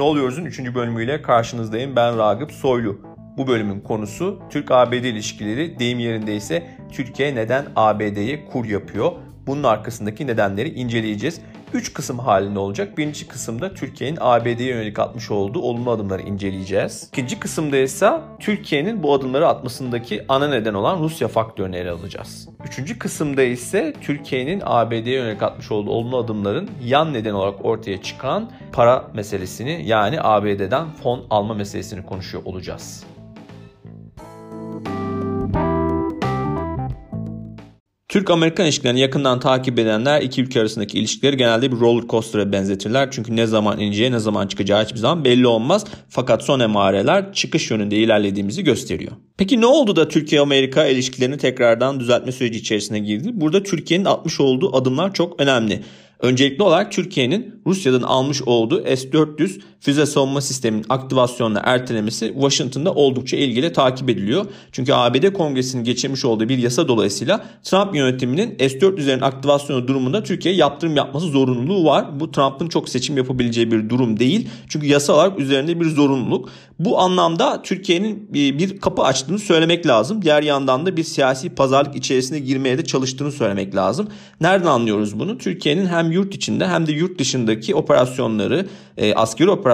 Ne Oluyoruz'un 3. bölümüyle karşınızdayım. Ben Ragıp Soylu. Bu bölümün konusu Türk-ABD ilişkileri, deyim yerinde ise Türkiye neden ABD'ye kur yapıyor? Bunun arkasındaki nedenleri inceleyeceğiz. 3 kısım halinde olacak. Birinci kısımda Türkiye'nin ABD'ye yönelik atmış olduğu olumlu adımları inceleyeceğiz. İkinci kısımda ise Türkiye'nin bu adımları atmasındaki ana neden olan Rusya faktörünü ele alacağız. Üçüncü kısımda ise Türkiye'nin ABD'ye yönelik atmış olduğu olumlu adımların yan neden olarak ortaya çıkan para meselesini yani ABD'den fon alma meselesini konuşuyor olacağız. Türk-Amerikan ilişkilerini yakından takip edenler iki ülke arasındaki ilişkileri genelde bir roller coaster'a benzetirler. Çünkü ne zaman ineceği ne zaman çıkacağı hiçbir zaman belli olmaz. Fakat son emareler çıkış yönünde ilerlediğimizi gösteriyor. Peki ne oldu da Türkiye-Amerika ilişkilerini tekrardan düzeltme süreci içerisine girdi? Burada Türkiye'nin atmış olduğu adımlar çok önemli. Öncelikli olarak Türkiye'nin Rusya'dan almış olduğu S-400 füze savunma sisteminin aktivasyonla ertelemesi Washington'da oldukça ilgili takip ediliyor. Çünkü ABD Kongresi'nin geçirmiş olduğu bir yasa dolayısıyla Trump yönetiminin S-400'lerin aktivasyonu durumunda Türkiye'ye yaptırım yapması zorunluluğu var. Bu Trump'ın çok seçim yapabileceği bir durum değil. Çünkü yasa olarak üzerinde bir zorunluluk. Bu anlamda Türkiye'nin bir kapı açtığını söylemek lazım. Diğer yandan da bir siyasi pazarlık içerisine girmeye de çalıştığını söylemek lazım. Nereden anlıyoruz bunu? Türkiye'nin hem yurt içinde hem de yurt dışındaki operasyonları, e, askeri operasyonları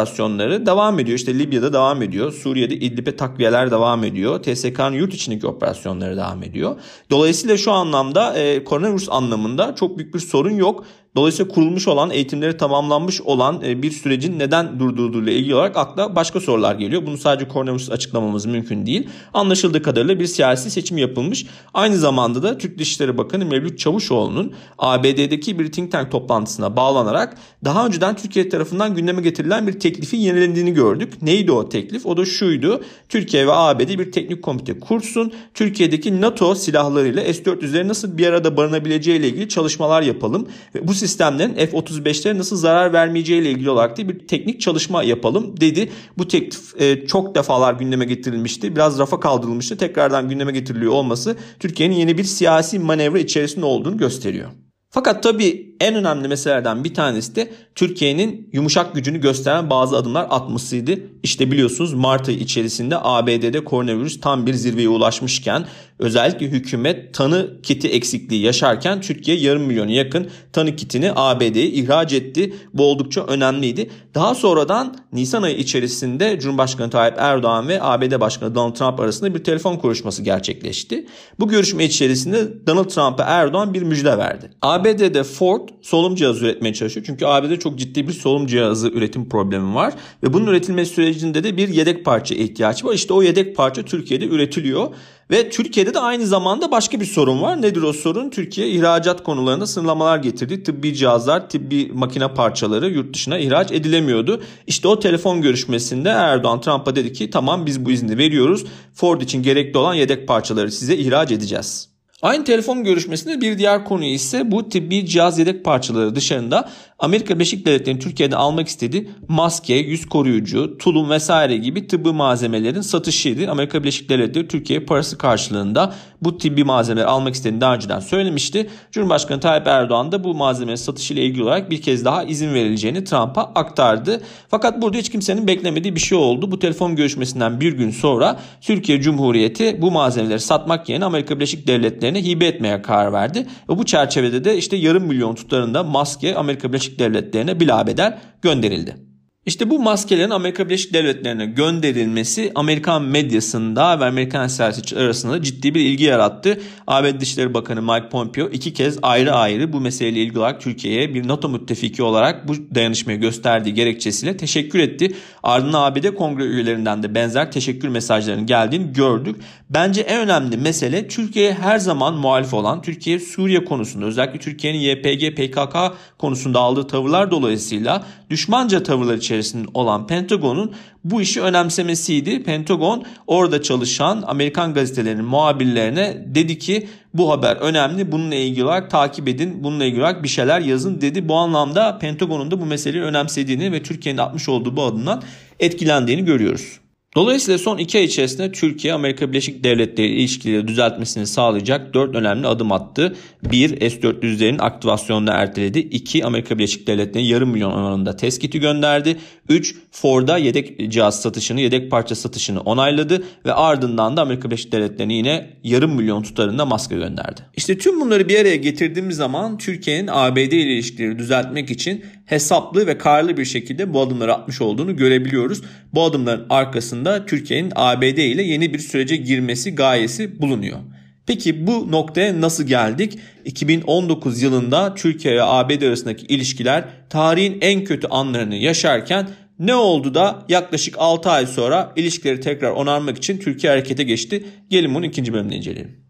devam ediyor. İşte Libya'da devam ediyor. Suriye'de İdlib'e takviyeler devam ediyor. TSK'nın yurt içindeki operasyonları devam ediyor. Dolayısıyla şu anlamda e, koronavirüs anlamında çok büyük bir sorun yok. Dolayısıyla kurulmuş olan, eğitimleri tamamlanmış olan e, bir sürecin neden durdurduğuyla ilgili olarak akla başka sorular geliyor. Bunu sadece koronavirüs açıklamamız mümkün değil. Anlaşıldığı kadarıyla bir siyasi seçim yapılmış. Aynı zamanda da Türk Dışişleri Bakanı Mevlüt Çavuşoğlu'nun ABD'deki bir think tank toplantısına bağlanarak daha önceden Türkiye tarafından gündeme getirilen bir teklifin yenilendiğini gördük. Neydi o teklif? O da şuydu. Türkiye ve ABD bir teknik komite kursun. Türkiye'deki NATO silahlarıyla S-400'leri nasıl bir arada barınabileceği ile ilgili çalışmalar yapalım. Bu sistemlerin F-35'lere nasıl zarar vermeyeceği ile ilgili olarak da bir teknik çalışma yapalım dedi. Bu teklif e, çok defalar gündeme getirilmişti. Biraz rafa kaldırılmıştı. Tekrardan gündeme getiriliyor olması Türkiye'nin yeni bir siyasi manevra içerisinde olduğunu gösteriyor. Fakat tabii en önemli meselelerden bir tanesi de Türkiye'nin yumuşak gücünü gösteren bazı adımlar atmasıydı. İşte biliyorsunuz Mart ayı içerisinde ABD'de koronavirüs tam bir zirveye ulaşmışken özellikle hükümet tanı kiti eksikliği yaşarken Türkiye yarım milyonu yakın tanı kitini ABD'ye ihraç etti. Bu oldukça önemliydi. Daha sonradan Nisan ayı içerisinde Cumhurbaşkanı Tayyip Erdoğan ve ABD Başkanı Donald Trump arasında bir telefon konuşması gerçekleşti. Bu görüşme içerisinde Donald Trump'a Erdoğan bir müjde verdi. ABD'de Ford solum cihazı üretmeye çalışıyor. Çünkü ABD'de çok ciddi bir solum cihazı üretim problemi var. Ve bunun üretilmesi sürecinde de bir yedek parça ihtiyacı var. İşte o yedek parça Türkiye'de üretiliyor. Ve Türkiye'de de aynı zamanda başka bir sorun var. Nedir o sorun? Türkiye ihracat konularında sınırlamalar getirdi. Tıbbi cihazlar, tıbbi makine parçaları yurt dışına ihraç edilemiyordu. İşte o telefon görüşmesinde Erdoğan Trump'a dedi ki tamam biz bu izni veriyoruz. Ford için gerekli olan yedek parçaları size ihraç edeceğiz. Aynı telefon görüşmesinde bir diğer konu ise bu tıbbi cihaz yedek parçaları dışında Amerika Birleşik Devletleri'nin Türkiye'de almak istediği maske, yüz koruyucu, tulum vesaire gibi tıbbi malzemelerin satışıydı. Amerika Birleşik Devletleri Türkiye parası karşılığında bu tıbbi malzemeleri almak istediğini daha önceden söylemişti. Cumhurbaşkanı Tayyip Erdoğan da bu malzeme satışı ile ilgili olarak bir kez daha izin verileceğini Trump'a aktardı. Fakat burada hiç kimsenin beklemediği bir şey oldu. Bu telefon görüşmesinden bir gün sonra Türkiye Cumhuriyeti bu malzemeleri satmak yerine Amerika Birleşik Devletleri'ne hibe etmeye karar verdi. Ve bu çerçevede de işte yarım milyon tutarında maske Amerika Birleşik Birleşik Devletleri'ne bilabeder gönderildi. İşte bu maskelerin Amerika Birleşik Devletleri'ne gönderilmesi Amerikan medyasında ve Amerikan siyasetçiler arasında ciddi bir ilgi yarattı. ABD Dışişleri Bakanı Mike Pompeo iki kez ayrı ayrı bu meseleyle ilgili olarak Türkiye'ye bir NATO müttefiki olarak bu dayanışmayı gösterdiği gerekçesiyle teşekkür etti. Ardından ABD kongre üyelerinden de benzer teşekkür mesajlarının geldiğini gördük. Bence en önemli mesele Türkiye'ye her zaman muhalif olan Türkiye Suriye konusunda özellikle Türkiye'nin YPG PKK konusunda aldığı tavırlar dolayısıyla düşmanca tavırlar içerisinde olan Pentagon'un bu işi önemsemesiydi. Pentagon orada çalışan Amerikan gazetelerinin muhabirlerine dedi ki bu haber önemli. Bununla ilgili olarak takip edin. Bununla ilgili olarak bir şeyler yazın dedi. Bu anlamda Pentagon'un da bu meseleyi önemsediğini ve Türkiye'nin atmış olduğu bu adımdan etkilendiğini görüyoruz. Dolayısıyla son iki ay içerisinde Türkiye Amerika Birleşik Devletleri ilişkileri düzeltmesini sağlayacak dört önemli adım attı. Bir, S-400'lerin aktivasyonunu erteledi. İki, Amerika Birleşik Devletleri'ne yarım milyon oranında test kiti gönderdi. Üç, Ford'a yedek cihaz satışını, yedek parça satışını onayladı ve ardından da Amerika Birleşik Devletleri'ne yine yarım milyon tutarında maske gönderdi. İşte tüm bunları bir araya getirdiğimiz zaman Türkiye'nin ABD ile ilişkileri düzeltmek için hesaplı ve karlı bir şekilde bu adımları atmış olduğunu görebiliyoruz. Bu adımların arkasında Türkiye'nin ABD ile yeni bir sürece girmesi gayesi bulunuyor. Peki bu noktaya nasıl geldik? 2019 yılında Türkiye ve ABD arasındaki ilişkiler tarihin en kötü anlarını yaşarken ne oldu da yaklaşık 6 ay sonra ilişkileri tekrar onarmak için Türkiye harekete geçti? Gelin bunu ikinci bölümde inceleyelim.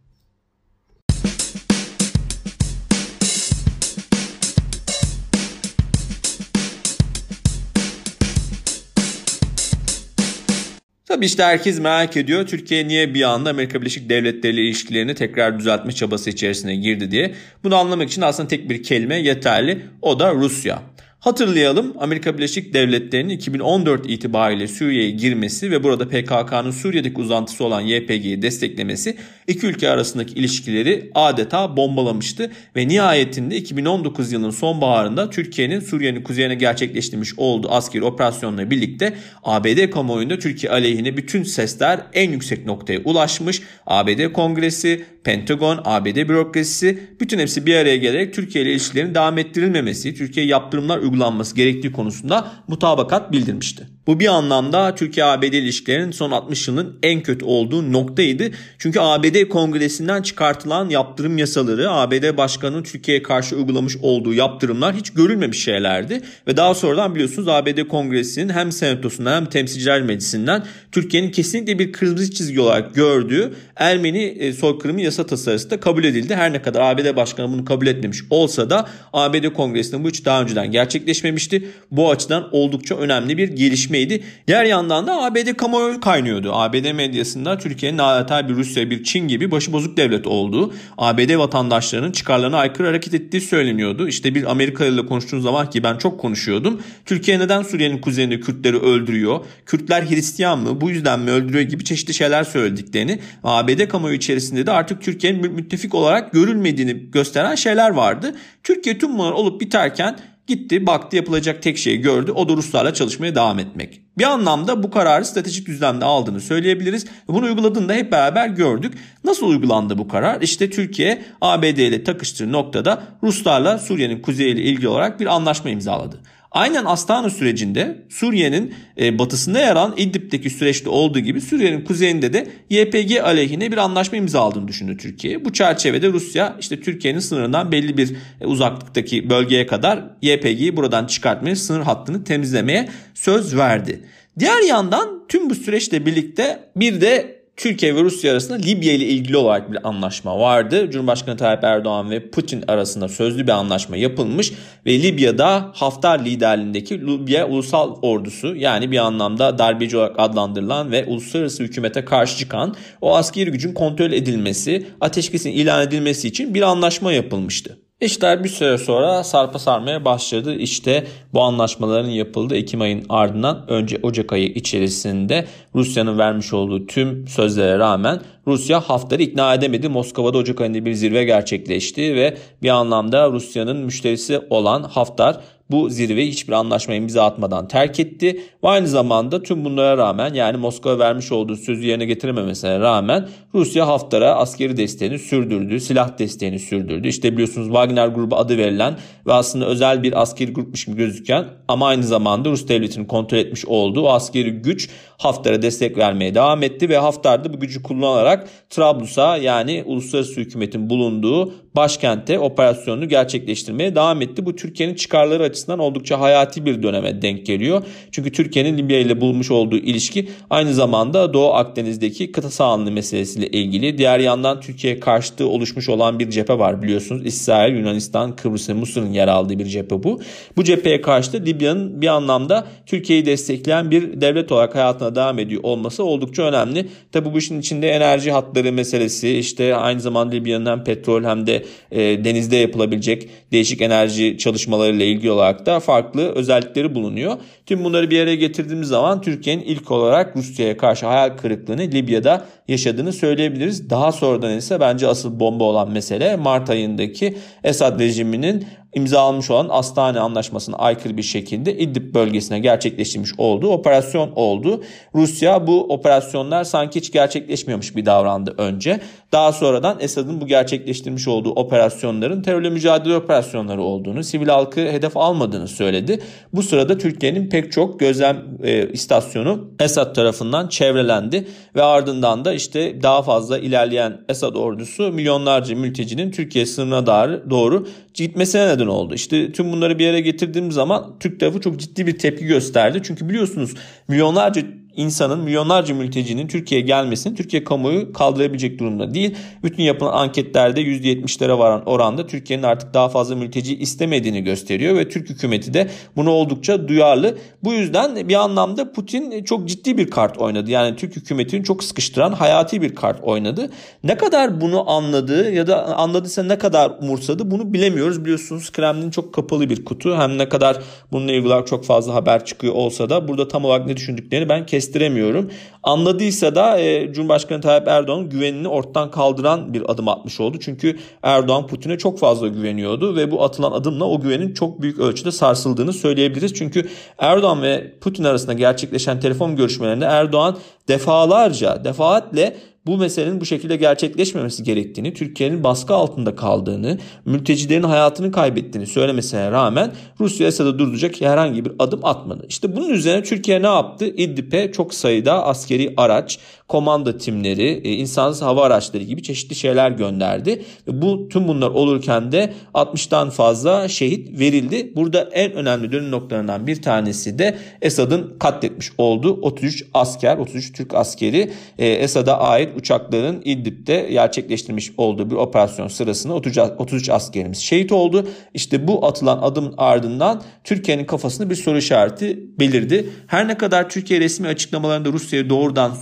Tabii işte herkes merak ediyor Türkiye niye bir anda Amerika Birleşik Devletleri ile ilişkilerini tekrar düzeltme çabası içerisine girdi diye. Bunu anlamak için aslında tek bir kelime yeterli o da Rusya. Hatırlayalım Amerika Birleşik Devletleri'nin 2014 itibariyle Suriye'ye girmesi ve burada PKK'nın Suriye'deki uzantısı olan YPG'yi desteklemesi iki ülke arasındaki ilişkileri adeta bombalamıştı ve nihayetinde 2019 yılının sonbaharında Türkiye'nin Suriye'nin kuzeyine gerçekleştirmiş olduğu askeri operasyonla birlikte ABD kamuoyunda Türkiye aleyhine bütün sesler en yüksek noktaya ulaşmış. ABD Kongresi, Pentagon, ABD bürokrasisi bütün hepsi bir araya gelerek Türkiye ile ilişkilerin devam ettirilmemesi, Türkiye yaptırımlar uygulanması gerektiği konusunda mutabakat bildirmişti. Bu bir anlamda Türkiye-ABD ilişkilerinin son 60 yılın en kötü olduğu noktaydı. Çünkü ABD kongresinden çıkartılan yaptırım yasaları, ABD başkanının Türkiye'ye karşı uygulamış olduğu yaptırımlar hiç görülmemiş şeylerdi. Ve daha sonradan biliyorsunuz ABD kongresinin hem senatosundan hem temsilciler meclisinden Türkiye'nin kesinlikle bir kırmızı çizgi olarak gördüğü Ermeni e, soykırımı yasa tasarısı da kabul edildi. Her ne kadar ABD başkanı bunu kabul etmemiş olsa da ABD kongresinde bu hiç daha önceden gerçekleşmemişti. Bu açıdan oldukça önemli bir gelişme gelişmeydi. Diğer yandan da ABD kamuoyu kaynıyordu. ABD medyasında Türkiye'nin adeta bir Rusya, bir Çin gibi başıbozuk devlet olduğu, ABD vatandaşlarının çıkarlarına aykırı hareket ettiği söyleniyordu. İşte bir Amerikalı ile konuştuğum zaman ki ben çok konuşuyordum. Türkiye neden Suriye'nin kuzeyinde Kürtleri öldürüyor? Kürtler Hristiyan mı? Bu yüzden mi öldürüyor gibi çeşitli şeyler söylediklerini. ABD kamuoyu içerisinde de artık Türkiye'nin müttefik olarak görülmediğini gösteren şeyler vardı. Türkiye tüm bunlar olup biterken Gitti baktı yapılacak tek şeyi gördü o da Ruslarla çalışmaya devam etmek. Bir anlamda bu kararı stratejik düzlemde aldığını söyleyebiliriz. Bunu uyguladığında hep beraber gördük. Nasıl uygulandı bu karar? İşte Türkiye ABD ile takıştığı noktada Ruslarla Suriye'nin kuzeyiyle ilgili olarak bir anlaşma imzaladı. Aynen Astana sürecinde Suriye'nin e, batısında yer alan İdlib'deki süreçte olduğu gibi Suriye'nin kuzeyinde de YPG aleyhine bir anlaşma imzaladığını düşündü Türkiye. Bu çerçevede Rusya işte Türkiye'nin sınırından belli bir e, uzaklıktaki bölgeye kadar YPG'yi buradan çıkartmaya, sınır hattını temizlemeye söz verdi. Diğer yandan tüm bu süreçle birlikte bir de Türkiye ve Rusya arasında Libya ile ilgili olarak bir anlaşma vardı. Cumhurbaşkanı Tayyip Erdoğan ve Putin arasında sözlü bir anlaşma yapılmış ve Libya'da Haftar liderliğindeki Libya Ulusal Ordusu yani bir anlamda darbeci olarak adlandırılan ve uluslararası hükümete karşı çıkan o askeri gücün kontrol edilmesi, ateşkesin ilan edilmesi için bir anlaşma yapılmıştı. İşler bir süre sonra sarpa sarmaya başladı. İşte bu anlaşmaların yapıldığı Ekim ayın ardından önce Ocak ayı içerisinde Rusya'nın vermiş olduğu tüm sözlere rağmen Rusya Haftar'ı ikna edemedi. Moskova'da Ocak ayında bir zirve gerçekleşti ve bir anlamda Rusya'nın müşterisi olan Haftar bu zirveyi hiçbir anlaşma imza atmadan terk etti. Ve aynı zamanda tüm bunlara rağmen yani Moskova vermiş olduğu sözü yerine getirememesine rağmen Rusya Haftar'a askeri desteğini sürdürdü, silah desteğini sürdürdü. İşte biliyorsunuz Wagner grubu adı verilen ve aslında özel bir askeri grupmuş gibi gözüken ama aynı zamanda Rus devletinin kontrol etmiş olduğu askeri güç Haftar'a destek vermeye devam etti ve Haftar da bu gücü kullanarak Trablus'a yani uluslararası hükümetin bulunduğu başkente operasyonunu gerçekleştirmeye devam etti. Bu Türkiye'nin çıkarları açısından oldukça hayati bir döneme denk geliyor. Çünkü Türkiye'nin Libya ile bulmuş olduğu ilişki aynı zamanda Doğu Akdeniz'deki kıta sahanlığı meselesiyle ilgili. Diğer yandan Türkiye karşıtı oluşmuş olan bir cephe var biliyorsunuz. İsrail, Yunanistan, Kıbrıs ve Mısır'ın yer aldığı bir cephe bu. Bu cepheye karşı Libya'nın bir anlamda Türkiye'yi destekleyen bir devlet olarak hayatına çabasına devam ediyor olması oldukça önemli. Tabi bu işin içinde enerji hatları meselesi işte aynı zamanda Libya'nın hem petrol hem de e, denizde yapılabilecek değişik enerji çalışmalarıyla ilgili olarak da farklı özellikleri bulunuyor. Tüm bunları bir araya getirdiğimiz zaman Türkiye'nin ilk olarak Rusya'ya karşı hayal kırıklığını Libya'da yaşadığını söyleyebiliriz. Daha sonradan ise bence asıl bomba olan mesele Mart ayındaki Esad rejiminin imzalanmış olan Astane Anlaşması'na aykırı bir şekilde İdlib bölgesine gerçekleştirmiş olduğu operasyon oldu. Rusya bu operasyonlar sanki hiç gerçekleşmiyormuş bir davrandı önce. Daha sonradan Esad'ın bu gerçekleştirmiş olduğu operasyonların terörle mücadele operasyonları olduğunu, sivil halkı hedef almadığını söyledi. Bu sırada Türkiye'nin pek çok gözlem e, istasyonu Esad tarafından çevrelendi ve ardından da işte daha fazla ilerleyen Esad ordusu milyonlarca mültecinin Türkiye sınırına doğru gitmesine neden oldu. İşte tüm bunları bir yere getirdiğim zaman Türk tarafı çok ciddi bir tepki gösterdi. Çünkü biliyorsunuz milyonlarca insanın milyonlarca mültecinin Türkiye'ye gelmesini Türkiye kamuoyu kaldırabilecek durumda değil. Bütün yapılan anketlerde %70'lere varan oranda Türkiye'nin artık daha fazla mülteci istemediğini gösteriyor ve Türk hükümeti de bunu oldukça duyarlı. Bu yüzden bir anlamda Putin çok ciddi bir kart oynadı. Yani Türk hükümetini çok sıkıştıran hayati bir kart oynadı. Ne kadar bunu anladı ya da anladıysa ne kadar umursadı bunu bilemiyoruz. Biliyorsunuz Kremlin çok kapalı bir kutu. Hem ne kadar bununla ilgili çok fazla haber çıkıyor olsa da burada tam olarak ne düşündüklerini ben kes kestiremiyorum. Anladıysa da e, Cumhurbaşkanı Tayyip Erdoğan güvenini ortadan kaldıran bir adım atmış oldu. Çünkü Erdoğan Putin'e çok fazla güveniyordu ve bu atılan adımla o güvenin çok büyük ölçüde sarsıldığını söyleyebiliriz. Çünkü Erdoğan ve Putin arasında gerçekleşen telefon görüşmelerinde Erdoğan defalarca, defaatle bu meselenin bu şekilde gerçekleşmemesi gerektiğini, Türkiye'nin baskı altında kaldığını, mültecilerin hayatını kaybettiğini söylemesine rağmen Rusya Esad'ı durduracak herhangi bir adım atmadı. İşte bunun üzerine Türkiye ne yaptı? İdlib'e çok sayıda askeri araç, komanda timleri, e, insansız hava araçları gibi çeşitli şeyler gönderdi. Bu tüm bunlar olurken de 60'tan fazla şehit verildi. Burada en önemli dönüm noktalarından bir tanesi de Esad'ın katletmiş olduğu 33 asker, 33 Türk askeri e, Esad'a ait uçakların İdlib'de gerçekleştirmiş olduğu bir operasyon sırasında 33 askerimiz şehit oldu. İşte bu atılan adım ardından Türkiye'nin kafasında bir soru işareti belirdi. Her ne kadar Türkiye resmi açıklamalarında Rusya'yı doğrudan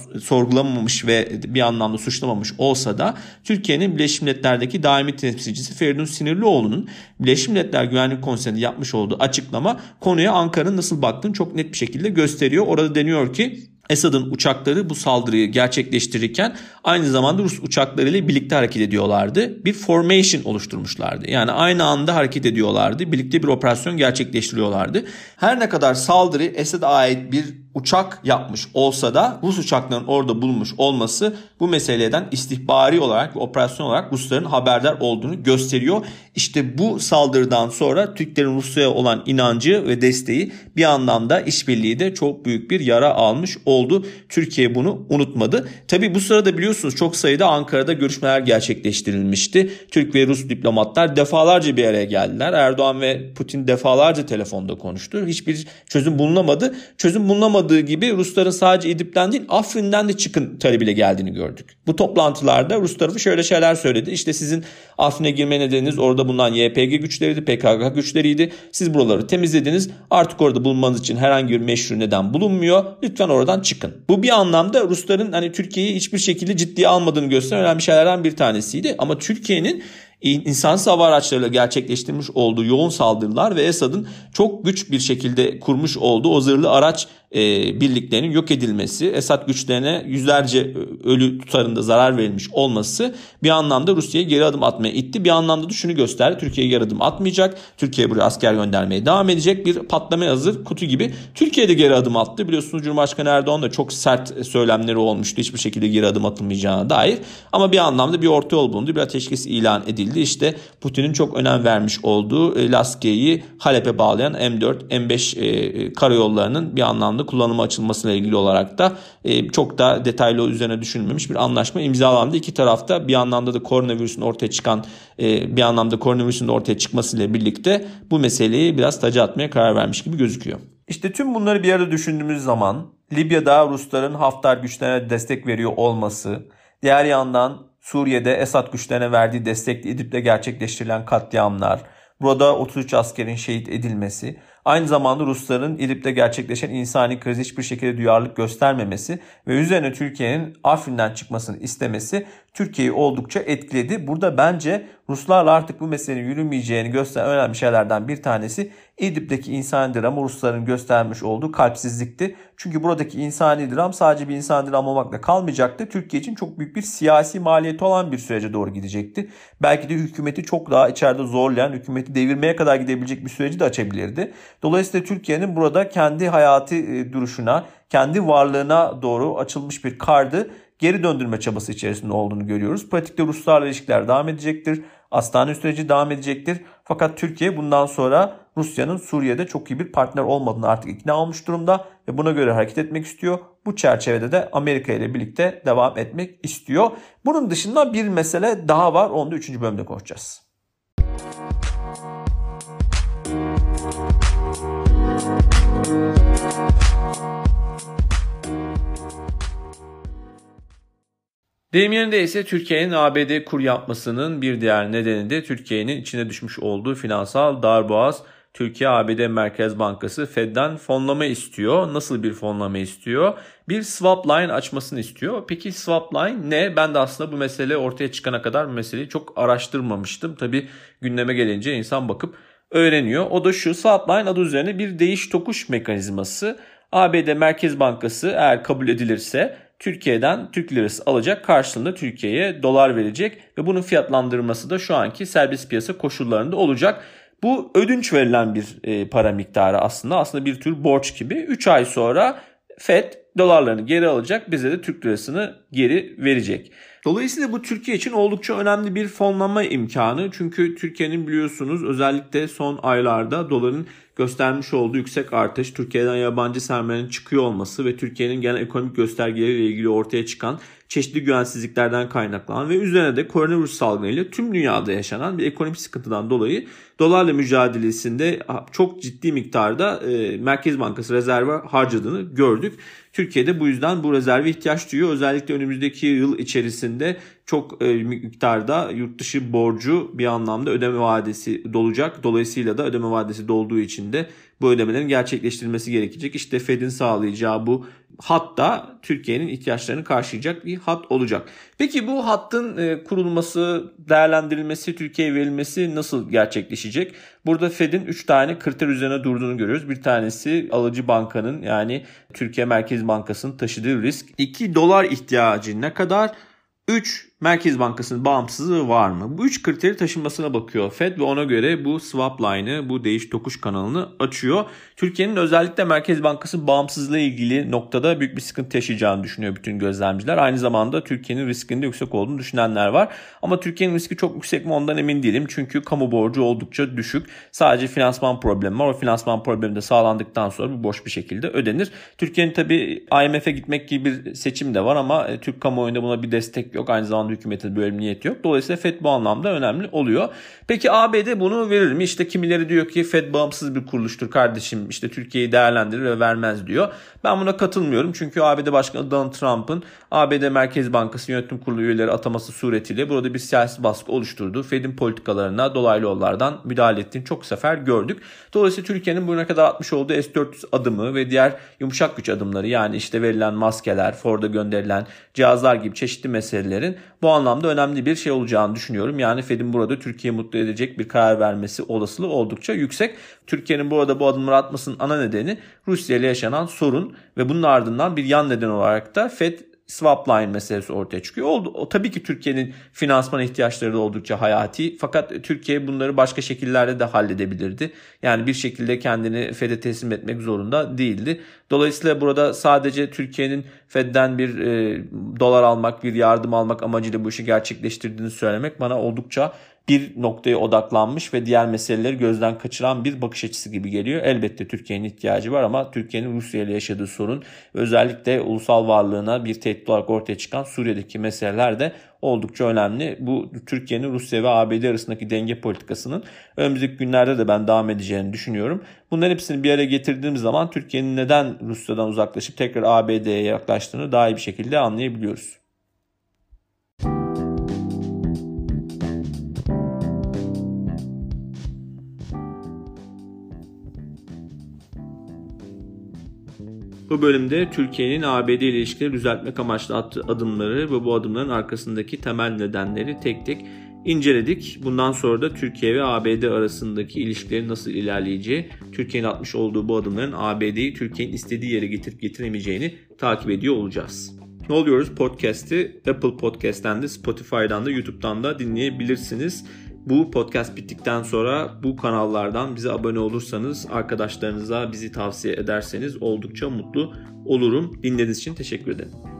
sorgulamamış ve bir anlamda suçlamamış olsa da Türkiye'nin Birleşmiş Milletler'deki daimi temsilcisi Feridun Sinirlioğlu'nun Birleşmiş Milletler Güvenlik Konseyi'nde yapmış olduğu açıklama konuya Ankara'nın nasıl baktığını çok net bir şekilde gösteriyor. Orada deniyor ki Esad'ın uçakları bu saldırıyı gerçekleştirirken aynı zamanda Rus uçaklarıyla birlikte hareket ediyorlardı. Bir formation oluşturmuşlardı. Yani aynı anda hareket ediyorlardı. Birlikte bir operasyon gerçekleştiriyorlardı. Her ne kadar saldırı Esad'a ait bir uçak yapmış olsa da Rus uçaklarının orada bulunmuş olması bu meseleden istihbari olarak ve operasyon olarak Rusların haberdar olduğunu gösteriyor. İşte bu saldırıdan sonra Türklerin Rusya'ya olan inancı ve desteği bir anlamda işbirliği de çok büyük bir yara almış oldu. Türkiye bunu unutmadı. Tabi bu sırada biliyorsunuz çok sayıda Ankara'da görüşmeler gerçekleştirilmişti. Türk ve Rus diplomatlar defalarca bir araya geldiler. Erdoğan ve Putin defalarca telefonda konuştu. Hiçbir çözüm bulunamadı. Çözüm bulunamadı olmadığı gibi Rusların sadece İdlib'den değil Afrin'den de çıkın talebiyle geldiğini gördük. Bu toplantılarda Rus tarafı şöyle şeyler söyledi. İşte sizin Afrin'e girme nedeniniz orada bulunan YPG güçleriydi, PKK güçleriydi. Siz buraları temizlediniz. Artık orada bulunmanız için herhangi bir meşru neden bulunmuyor. Lütfen oradan çıkın. Bu bir anlamda Rusların hani Türkiye'yi hiçbir şekilde ciddiye almadığını gösteren önemli şeylerden bir tanesiydi. Ama Türkiye'nin insansız hava araçlarıyla gerçekleştirmiş olduğu yoğun saldırılar ve Esad'ın çok güç bir şekilde kurmuş olduğu o zırhlı araç e, birliklerinin yok edilmesi, Esad güçlerine yüzlerce ölü tutarında zarar verilmiş olması bir anlamda Rusya'ya geri adım atmaya itti. Bir anlamda da şunu gösterdi. Türkiye geri adım atmayacak. Türkiye buraya asker göndermeye devam edecek. Bir patlamaya hazır kutu gibi. Türkiye de geri adım attı. Biliyorsunuz Cumhurbaşkanı Erdoğan da çok sert söylemleri olmuştu. Hiçbir şekilde geri adım atılmayacağına dair. Ama bir anlamda bir orta yol bulundu. Bir ateşkes ilan edildi. İşte Putin'in çok önem vermiş olduğu e, Laskiye'yi Halep'e bağlayan M4, M5 e, karayollarının bir anlamda anlamda kullanıma açılmasıyla ilgili olarak da e, çok da detaylı üzerine düşünülmemiş bir anlaşma imzalandı. İki tarafta bir anlamda da koronavirüsün ortaya çıkan e, bir anlamda koronavirüsün ortaya çıkmasıyla birlikte bu meseleyi biraz taca atmaya karar vermiş gibi gözüküyor. İşte tüm bunları bir arada düşündüğümüz zaman Libya'da Rusların Haftar güçlerine destek veriyor olması, diğer yandan Suriye'de Esad güçlerine verdiği destekle İdlib'de gerçekleştirilen katliamlar, burada 33 askerin şehit edilmesi Aynı zamanda Rusların İdlib'de gerçekleşen insani krizi hiçbir şekilde duyarlılık göstermemesi ve üzerine Türkiye'nin Afrin'den çıkmasını istemesi Türkiye'yi oldukça etkiledi. Burada bence Ruslarla artık bu meselenin yürümeyeceğini gösteren önemli şeylerden bir tanesi İdlib'deki insani dram Rusların göstermiş olduğu kalpsizlikti. Çünkü buradaki insani dram sadece bir insani dram olmakla kalmayacaktı. Türkiye için çok büyük bir siyasi maliyeti olan bir sürece doğru gidecekti. Belki de hükümeti çok daha içeride zorlayan, hükümeti devirmeye kadar gidebilecek bir süreci de açabilirdi. Dolayısıyla Türkiye'nin burada kendi hayati e, duruşuna, kendi varlığına doğru açılmış bir kardı geri döndürme çabası içerisinde olduğunu görüyoruz. Pratikte Ruslarla ilişkiler devam edecektir. Astane süreci devam edecektir. Fakat Türkiye bundan sonra Rusya'nın Suriye'de çok iyi bir partner olmadığını artık ikna olmuş durumda ve buna göre hareket etmek istiyor. Bu çerçevede de Amerika ile birlikte devam etmek istiyor. Bunun dışında bir mesele daha var. Onu da 3. bölümde konuşacağız. Deyim yerinde ise Türkiye'nin ABD kur yapmasının bir diğer nedeni de Türkiye'nin içine düşmüş olduğu finansal darboğaz. Türkiye ABD Merkez Bankası Fed'den fonlama istiyor. Nasıl bir fonlama istiyor? Bir swap line açmasını istiyor. Peki swap line ne? Ben de aslında bu mesele ortaya çıkana kadar bu meseleyi çok araştırmamıştım. Tabi gündeme gelince insan bakıp öğreniyor. O da şu swap line adı üzerine bir değiş tokuş mekanizması. ABD Merkez Bankası eğer kabul edilirse Türkiye'den Türk lirası alacak karşılığında Türkiye'ye dolar verecek ve bunun fiyatlandırılması da şu anki serbest piyasa koşullarında olacak. Bu ödünç verilen bir e, para miktarı aslında. Aslında bir tür borç gibi. 3 ay sonra FED dolarlarını geri alacak bize de Türk lirasını geri verecek. Dolayısıyla bu Türkiye için oldukça önemli bir fonlama imkanı. Çünkü Türkiye'nin biliyorsunuz özellikle son aylarda doların göstermiş olduğu yüksek artış, Türkiye'den yabancı sermayenin çıkıyor olması ve Türkiye'nin genel ekonomik göstergeleriyle ilgili ortaya çıkan çeşitli güvensizliklerden kaynaklanan ve üzerine de koronavirüs salgınıyla tüm dünyada yaşanan bir ekonomik sıkıntıdan dolayı dolarla mücadelesinde çok ciddi miktarda e, Merkez Bankası rezervi harcadığını gördük. Türkiye'de bu yüzden bu rezerve ihtiyaç duyuyor. Özellikle önümüzdeki yıl içerisinde çok e, miktarda yurt dışı borcu bir anlamda ödeme vadesi dolacak. Dolayısıyla da ödeme vadesi dolduğu için de bu ödemelerin gerçekleştirilmesi gerekecek. İşte Fed'in sağlayacağı bu hatta Türkiye'nin ihtiyaçlarını karşılayacak bir hat olacak. Peki bu hattın e, kurulması, değerlendirilmesi, Türkiye'ye verilmesi nasıl gerçekleşecek? Burada Fed'in 3 tane kriter üzerine durduğunu görüyoruz. Bir tanesi alıcı bankanın yani Türkiye Merkez Bankası'nın taşıdığı risk. 2 dolar ihtiyacı ne kadar? 3 Merkez Bankası'nın bağımsızlığı var mı? Bu üç kriteri taşınmasına bakıyor Fed ve ona göre bu swap line'ı, bu değiş tokuş kanalını açıyor. Türkiye'nin özellikle Merkez Bankası bağımsızlığı ilgili noktada büyük bir sıkıntı yaşayacağını düşünüyor bütün gözlemciler. Aynı zamanda Türkiye'nin riskinde yüksek olduğunu düşünenler var. Ama Türkiye'nin riski çok yüksek mi ondan emin değilim. Çünkü kamu borcu oldukça düşük. Sadece finansman problemi var. O finansman problemi de sağlandıktan sonra bu boş bir şekilde ödenir. Türkiye'nin tabii IMF'e gitmek gibi bir seçim de var ama e, Türk kamuoyunda buna bir destek yok. Aynı zamanda hükümetin bir niyeti yok. Dolayısıyla FED bu anlamda önemli oluyor. Peki ABD bunu verir mi? İşte kimileri diyor ki FED bağımsız bir kuruluştur kardeşim işte Türkiye'yi değerlendirir ve vermez diyor. Ben buna katılmıyorum çünkü ABD Başkanı Donald Trump'ın ABD Merkez Bankası Yönetim Kurulu üyeleri ataması suretiyle burada bir siyasi baskı oluşturdu. Fed'in politikalarına dolaylı yollardan müdahale ettiğini çok sefer gördük. Dolayısıyla Türkiye'nin bugüne kadar atmış olduğu S-400 adımı ve diğer yumuşak güç adımları yani işte verilen maskeler, Ford'a gönderilen cihazlar gibi çeşitli meselelerin bu anlamda önemli bir şey olacağını düşünüyorum. Yani Fed'in burada Türkiye'yi mutlu edecek bir karar vermesi olasılığı oldukça yüksek. Türkiye'nin burada bu adımları atmasının ana nedeni Rusya ile yaşanan sorun ve bunun ardından bir yan neden olarak da Fed swap line meselesi ortaya çıkıyor. Oldu. O, tabii ki Türkiye'nin finansman ihtiyaçları da oldukça hayati. Fakat Türkiye bunları başka şekillerde de halledebilirdi. Yani bir şekilde kendini Fed'e teslim etmek zorunda değildi. Dolayısıyla burada sadece Türkiye'nin Fed'den bir e, dolar almak, bir yardım almak amacıyla bu işi gerçekleştirdiğini söylemek bana oldukça bir noktaya odaklanmış ve diğer meseleleri gözden kaçıran bir bakış açısı gibi geliyor. Elbette Türkiye'nin ihtiyacı var ama Türkiye'nin Rusya ile yaşadığı sorun özellikle ulusal varlığına bir tehdit olarak ortaya çıkan Suriye'deki meseleler de oldukça önemli. Bu Türkiye'nin Rusya ve ABD arasındaki denge politikasının önümüzdeki günlerde de ben devam edeceğini düşünüyorum. Bunların hepsini bir araya getirdiğimiz zaman Türkiye'nin neden Rusya'dan uzaklaşıp tekrar ABD'ye yaklaştığını daha iyi bir şekilde anlayabiliyoruz. Bu bölümde Türkiye'nin ABD ile ilişkileri düzeltmek amaçlı attığı adımları ve bu adımların arkasındaki temel nedenleri tek tek inceledik. Bundan sonra da Türkiye ve ABD arasındaki ilişkilerin nasıl ilerleyeceği, Türkiye'nin atmış olduğu bu adımların ABD'yi Türkiye'nin istediği yere getirip getiremeyeceğini takip ediyor olacağız. Ne oluyoruz podcast'i Apple Podcast'ten de Spotify'dan da YouTube'dan da dinleyebilirsiniz. Bu podcast bittikten sonra bu kanallardan bize abone olursanız, arkadaşlarınıza bizi tavsiye ederseniz oldukça mutlu olurum. Dinlediğiniz için teşekkür ederim.